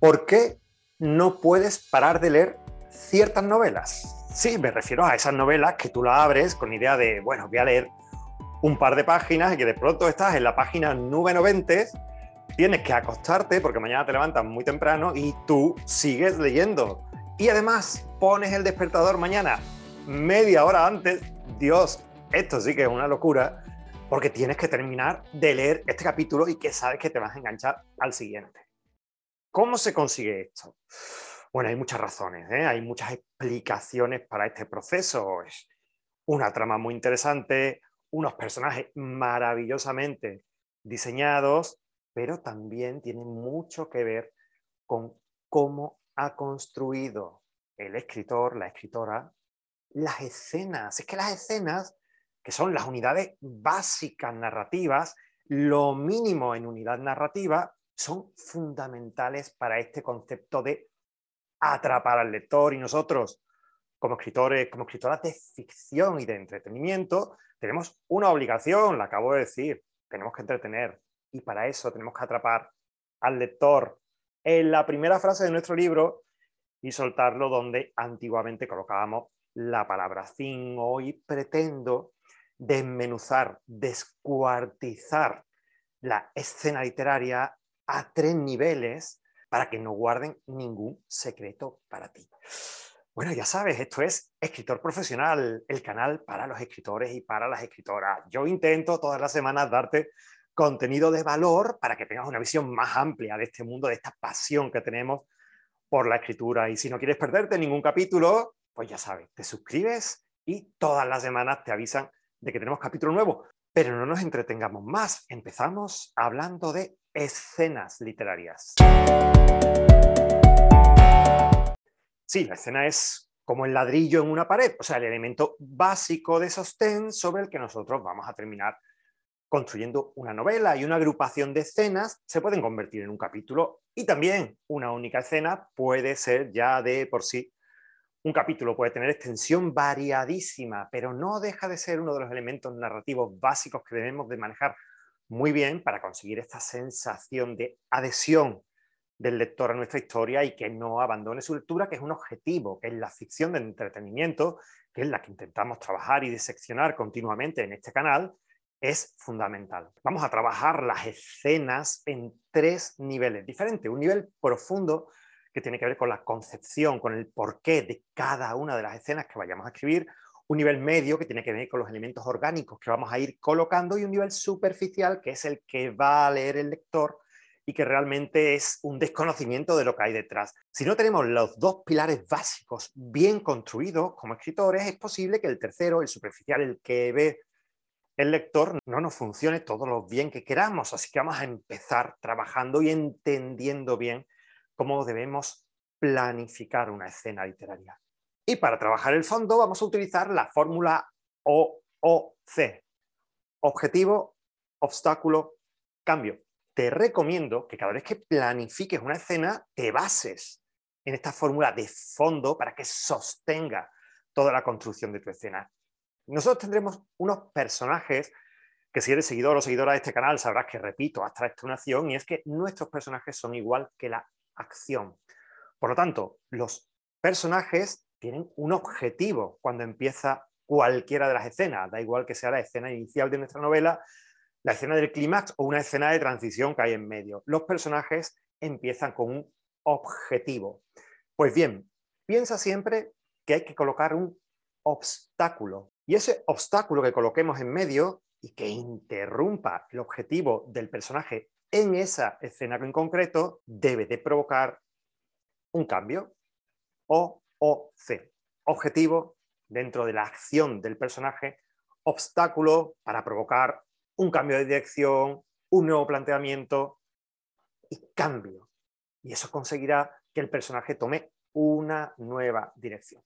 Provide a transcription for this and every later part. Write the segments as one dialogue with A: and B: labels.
A: ¿Por qué no puedes parar de leer ciertas novelas? Sí, me refiero a esas novelas que tú la abres con idea de, bueno, voy a leer un par de páginas y que de pronto estás en la página nube 90, tienes que acostarte porque mañana te levantas muy temprano y tú sigues leyendo. Y además pones el despertador mañana media hora antes. Dios, esto sí que es una locura porque tienes que terminar de leer este capítulo y que sabes que te vas a enganchar al siguiente. ¿Cómo se consigue esto? Bueno, hay muchas razones, ¿eh? hay muchas explicaciones para este proceso. Es una trama muy interesante, unos personajes maravillosamente diseñados, pero también tiene mucho que ver con cómo ha construido el escritor, la escritora, las escenas. Es que las escenas, que son las unidades básicas narrativas, lo mínimo en unidad narrativa, son fundamentales para este concepto de atrapar al lector y nosotros, como escritores, como escritoras de ficción y de entretenimiento, tenemos una obligación, la acabo de decir, tenemos que entretener y para eso tenemos que atrapar al lector en la primera frase de nuestro libro y soltarlo donde antiguamente colocábamos la palabra fin. Hoy pretendo desmenuzar, descuartizar la escena literaria a tres niveles para que no guarden ningún secreto para ti. Bueno, ya sabes, esto es Escritor Profesional, el canal para los escritores y para las escritoras. Yo intento todas las semanas darte contenido de valor para que tengas una visión más amplia de este mundo, de esta pasión que tenemos por la escritura. Y si no quieres perderte ningún capítulo, pues ya sabes, te suscribes y todas las semanas te avisan de que tenemos capítulo nuevo. Pero no nos entretengamos más. Empezamos hablando de escenas literarias. Sí, la escena es como el ladrillo en una pared, o sea, el elemento básico de sostén sobre el que nosotros vamos a terminar construyendo una novela y una agrupación de escenas se pueden convertir en un capítulo y también una única escena puede ser ya de por sí un capítulo puede tener extensión variadísima, pero no deja de ser uno de los elementos narrativos básicos que debemos de manejar muy bien para conseguir esta sensación de adhesión del lector a nuestra historia y que no abandone su lectura, que es un objetivo, es la ficción de entretenimiento, que es la que intentamos trabajar y diseccionar continuamente en este canal, es fundamental. Vamos a trabajar las escenas en tres niveles diferentes. Un nivel profundo que tiene que ver con la concepción, con el porqué de cada una de las escenas que vayamos a escribir un nivel medio que tiene que ver con los elementos orgánicos que vamos a ir colocando y un nivel superficial que es el que va a leer el lector y que realmente es un desconocimiento de lo que hay detrás. Si no tenemos los dos pilares básicos bien construidos como escritores, es posible que el tercero, el superficial, el que ve el lector, no nos funcione todo lo bien que queramos. Así que vamos a empezar trabajando y entendiendo bien cómo debemos planificar una escena literaria. Y para trabajar el fondo vamos a utilizar la fórmula OOC. Objetivo, obstáculo, cambio. Te recomiendo que cada vez que planifiques una escena te bases en esta fórmula de fondo para que sostenga toda la construcción de tu escena. Nosotros tendremos unos personajes que si eres seguidor o seguidora de este canal sabrás que repito hasta esta acción y es que nuestros personajes son igual que la acción. Por lo tanto, los personajes tienen un objetivo cuando empieza cualquiera de las escenas, da igual que sea la escena inicial de nuestra novela, la escena del clímax o una escena de transición que hay en medio. Los personajes empiezan con un objetivo. Pues bien, piensa siempre que hay que colocar un obstáculo. Y ese obstáculo que coloquemos en medio y que interrumpa el objetivo del personaje en esa escena en concreto debe de provocar un cambio o o C. Objetivo dentro de la acción del personaje, obstáculo para provocar un cambio de dirección, un nuevo planteamiento y cambio. Y eso conseguirá que el personaje tome una nueva dirección.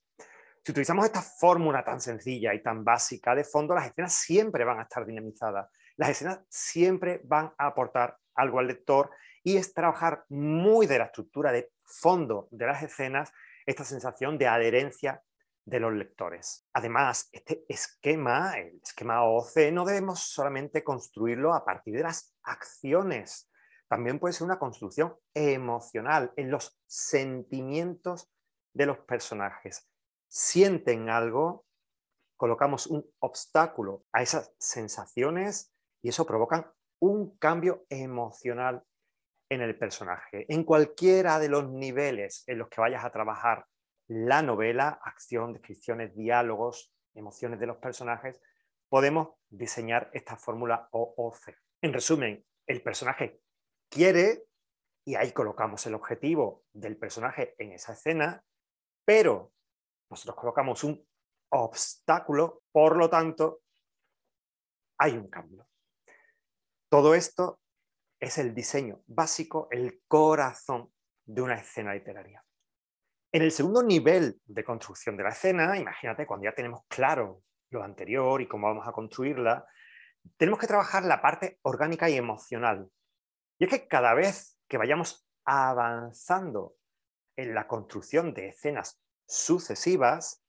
A: Si utilizamos esta fórmula tan sencilla y tan básica de fondo, las escenas siempre van a estar dinamizadas. Las escenas siempre van a aportar algo al lector y es trabajar muy de la estructura de fondo de las escenas esta sensación de adherencia de los lectores. Además, este esquema, el esquema OC, no debemos solamente construirlo a partir de las acciones también puede ser una construcción emocional en los sentimientos de los personajes. Sienten algo, colocamos un obstáculo a esas sensaciones y eso provoca un cambio emocional en el personaje. En cualquiera de los niveles en los que vayas a trabajar la novela, acción, descripciones, diálogos, emociones de los personajes, podemos diseñar esta fórmula OOC. En resumen, el personaje quiere, y ahí colocamos el objetivo del personaje en esa escena, pero nosotros colocamos un obstáculo, por lo tanto, hay un cambio. Todo esto es el diseño básico, el corazón de una escena literaria. En el segundo nivel de construcción de la escena, imagínate cuando ya tenemos claro lo anterior y cómo vamos a construirla, tenemos que trabajar la parte orgánica y emocional. Y es que cada vez que vayamos avanzando en la construcción de escenas sucesivas,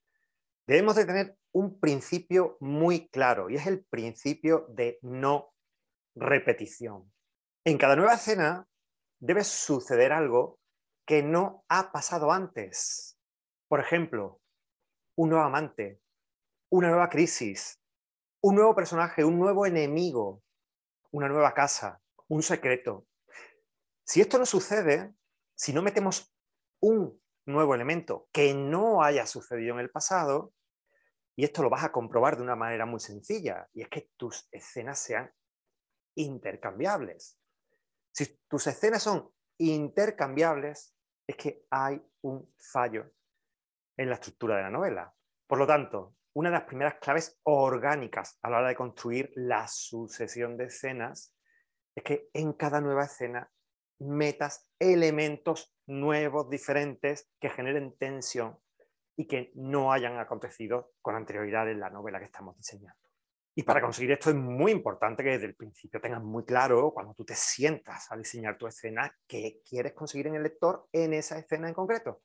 A: debemos de tener un principio muy claro y es el principio de no repetición. En cada nueva escena debe suceder algo que no ha pasado antes. Por ejemplo, un nuevo amante, una nueva crisis, un nuevo personaje, un nuevo enemigo, una nueva casa, un secreto. Si esto no sucede, si no metemos un nuevo elemento que no haya sucedido en el pasado, y esto lo vas a comprobar de una manera muy sencilla, y es que tus escenas sean intercambiables. Si tus escenas son intercambiables, es que hay un fallo en la estructura de la novela. Por lo tanto, una de las primeras claves orgánicas a la hora de construir la sucesión de escenas es que en cada nueva escena metas elementos nuevos, diferentes, que generen tensión y que no hayan acontecido con anterioridad en la novela que estamos diseñando. Y para conseguir esto es muy importante que desde el principio tengas muy claro, cuando tú te sientas a diseñar tu escena, qué quieres conseguir en el lector en esa escena en concreto.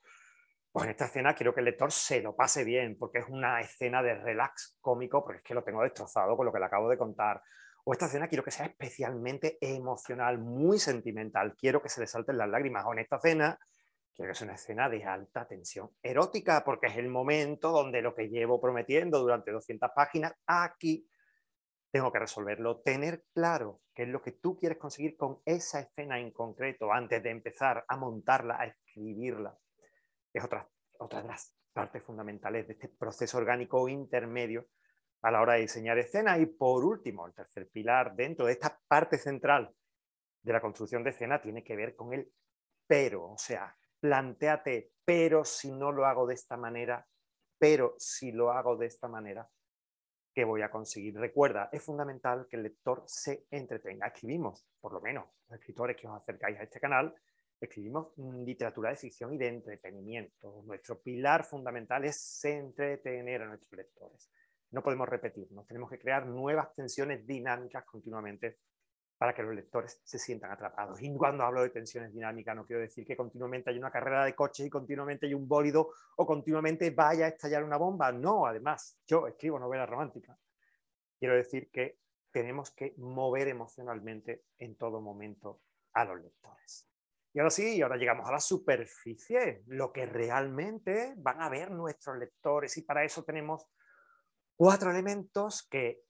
A: Pues en esta escena quiero que el lector se lo pase bien, porque es una escena de relax cómico, porque es que lo tengo destrozado con lo que le acabo de contar. O esta escena quiero que sea especialmente emocional, muy sentimental, quiero que se le salten las lágrimas. O en esta escena quiero que sea una escena de alta tensión erótica, porque es el momento donde lo que llevo prometiendo durante 200 páginas, aquí tengo que resolverlo, tener claro qué es lo que tú quieres conseguir con esa escena en concreto antes de empezar a montarla, a escribirla. Es otra, otra de las partes fundamentales de este proceso orgánico intermedio a la hora de diseñar escena. Y por último, el tercer pilar dentro de esta parte central de la construcción de escena tiene que ver con el pero, o sea, planteate, pero si no lo hago de esta manera, pero si lo hago de esta manera, que voy a conseguir. Recuerda, es fundamental que el lector se entretenga. Escribimos, por lo menos, los escritores que os acercáis a este canal, escribimos literatura de ficción y de entretenimiento. Nuestro pilar fundamental es entretener a nuestros lectores. No podemos repetirnos, tenemos que crear nuevas tensiones dinámicas continuamente para que los lectores se sientan atrapados. Y cuando hablo de tensiones dinámicas no quiero decir que continuamente hay una carrera de coches y continuamente hay un bólido o continuamente vaya a estallar una bomba. No, además, yo escribo novela romántica. Quiero decir que tenemos que mover emocionalmente en todo momento a los lectores. Y ahora sí, ahora llegamos a la superficie, lo que realmente van a ver nuestros lectores. Y para eso tenemos cuatro elementos que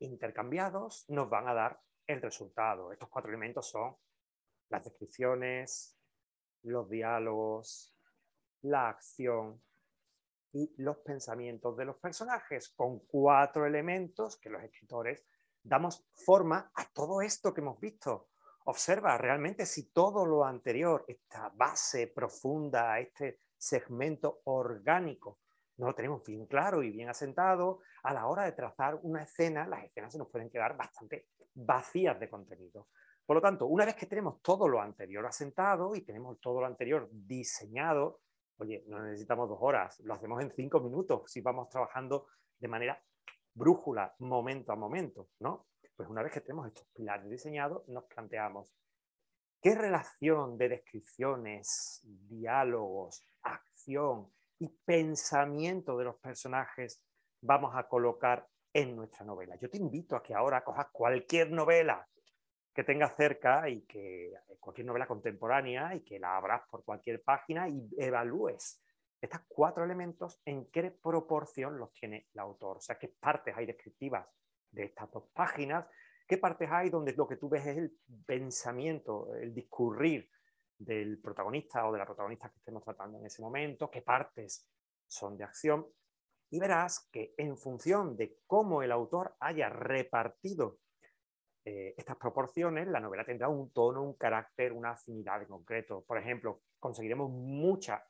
A: intercambiados nos van a dar el resultado. Estos cuatro elementos son las descripciones, los diálogos, la acción y los pensamientos de los personajes, con cuatro elementos que los escritores damos forma a todo esto que hemos visto. Observa realmente si todo lo anterior, esta base profunda, este segmento orgánico, no lo tenemos bien claro y bien asentado, a la hora de trazar una escena, las escenas se nos pueden quedar bastante vacías de contenido. Por lo tanto, una vez que tenemos todo lo anterior asentado y tenemos todo lo anterior diseñado, oye, no necesitamos dos horas, lo hacemos en cinco minutos si vamos trabajando de manera brújula, momento a momento, ¿no? Pues una vez que tenemos estos pilares diseñados, nos planteamos qué relación de descripciones, diálogos, acción y pensamiento de los personajes vamos a colocar en nuestra novela. Yo te invito a que ahora cojas cualquier novela que tengas cerca y que cualquier novela contemporánea y que la abras por cualquier página y evalúes estos cuatro elementos en qué proporción los tiene el autor. O sea, qué partes hay descriptivas de estas dos páginas, qué partes hay donde lo que tú ves es el pensamiento, el discurrir del protagonista o de la protagonista que estemos tratando en ese momento, qué partes son de acción. Y verás que en función de cómo el autor haya repartido eh, estas proporciones, la novela tendrá un tono, un carácter, una afinidad en concreto. Por ejemplo, conseguiremos mucha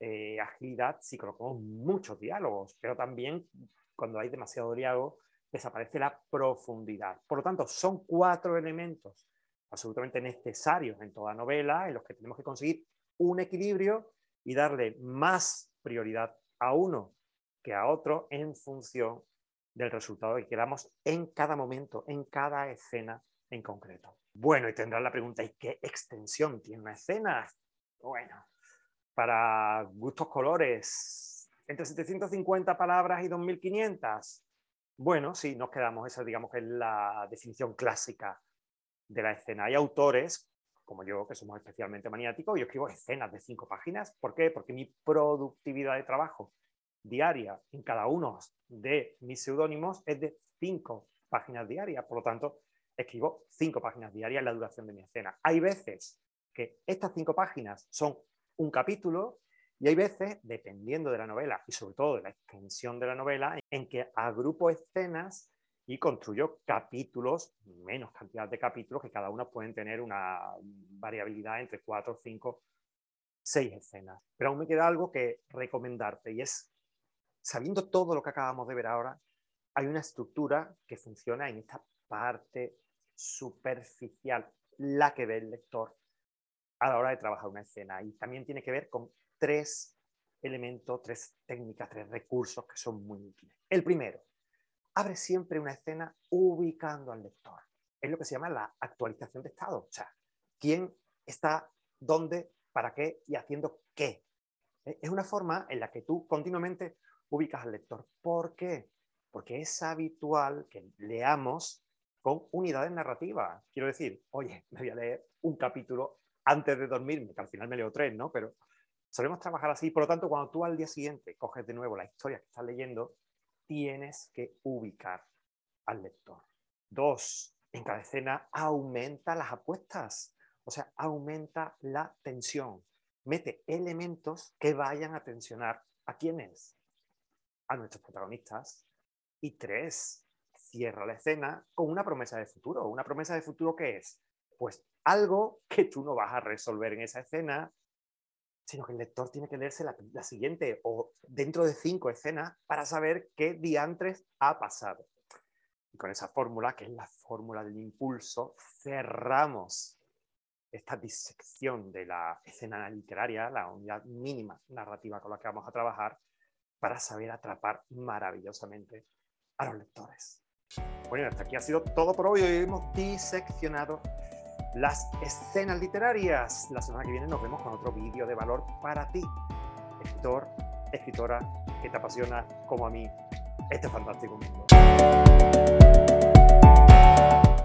A: eh, agilidad si colocamos muchos diálogos, pero también cuando hay demasiado diálogo desaparece la profundidad. Por lo tanto, son cuatro elementos absolutamente necesarios en toda novela en los que tenemos que conseguir un equilibrio y darle más prioridad a uno que a otro en función del resultado que queramos en cada momento, en cada escena en concreto. Bueno, y tendrán la pregunta, ¿y qué extensión tiene una escena? Bueno, para gustos colores, entre 750 palabras y 2500. Bueno, sí, nos quedamos, esa digamos que es la definición clásica de la escena. Hay autores, como yo, que somos especialmente maniáticos, yo escribo escenas de cinco páginas. ¿Por qué? Porque mi productividad de trabajo diaria en cada uno de mis seudónimos es de cinco páginas diarias. Por lo tanto, escribo cinco páginas diarias en la duración de mi escena. Hay veces que estas cinco páginas son un capítulo y hay veces, dependiendo de la novela y sobre todo de la extensión de la novela, en que agrupo escenas y construyo capítulos, menos cantidad de capítulos, que cada uno pueden tener una variabilidad entre cuatro, cinco, seis escenas. Pero aún me queda algo que recomendarte y es, sabiendo todo lo que acabamos de ver ahora, hay una estructura que funciona en esta parte superficial, la que ve el lector a la hora de trabajar una escena. Y también tiene que ver con tres elementos, tres técnicas, tres recursos que son muy útiles. El primero, abre siempre una escena ubicando al lector. Es lo que se llama la actualización de estado. O sea, quién está dónde, para qué y haciendo qué. ¿Eh? Es una forma en la que tú continuamente ubicas al lector. ¿Por qué? Porque es habitual que leamos con unidades narrativas. Quiero decir, oye, me voy a leer un capítulo antes de dormirme, que al final me leo tres, ¿no? Pero solemos trabajar así. Por lo tanto, cuando tú al día siguiente coges de nuevo la historia que estás leyendo, tienes que ubicar al lector. Dos, en cada escena aumenta las apuestas, o sea, aumenta la tensión. Mete elementos que vayan a tensionar a quiénes, a nuestros protagonistas. Y tres, cierra la escena con una promesa de futuro. ¿Una promesa de futuro qué es? Pues algo que tú no vas a resolver en esa escena, sino que el lector tiene que leerse la, siguiente o dentro de cinco escenas para saber qué diantres ha pasado. Y con esa fórmula, que es la fórmula del impulso, cerramos esta disección de la escena literaria, la unidad mínima narrativa con la que vamos a trabajar, para saber atrapar maravillosamente a los lectores. Bueno, hasta aquí ha sido todo por hoy. Hoy hemos diseccionado las escenas literarias. La semana que viene nos vemos con otro vídeo de valor para ti, escritor, escritora que te apasiona como a mí este fantástico mundo.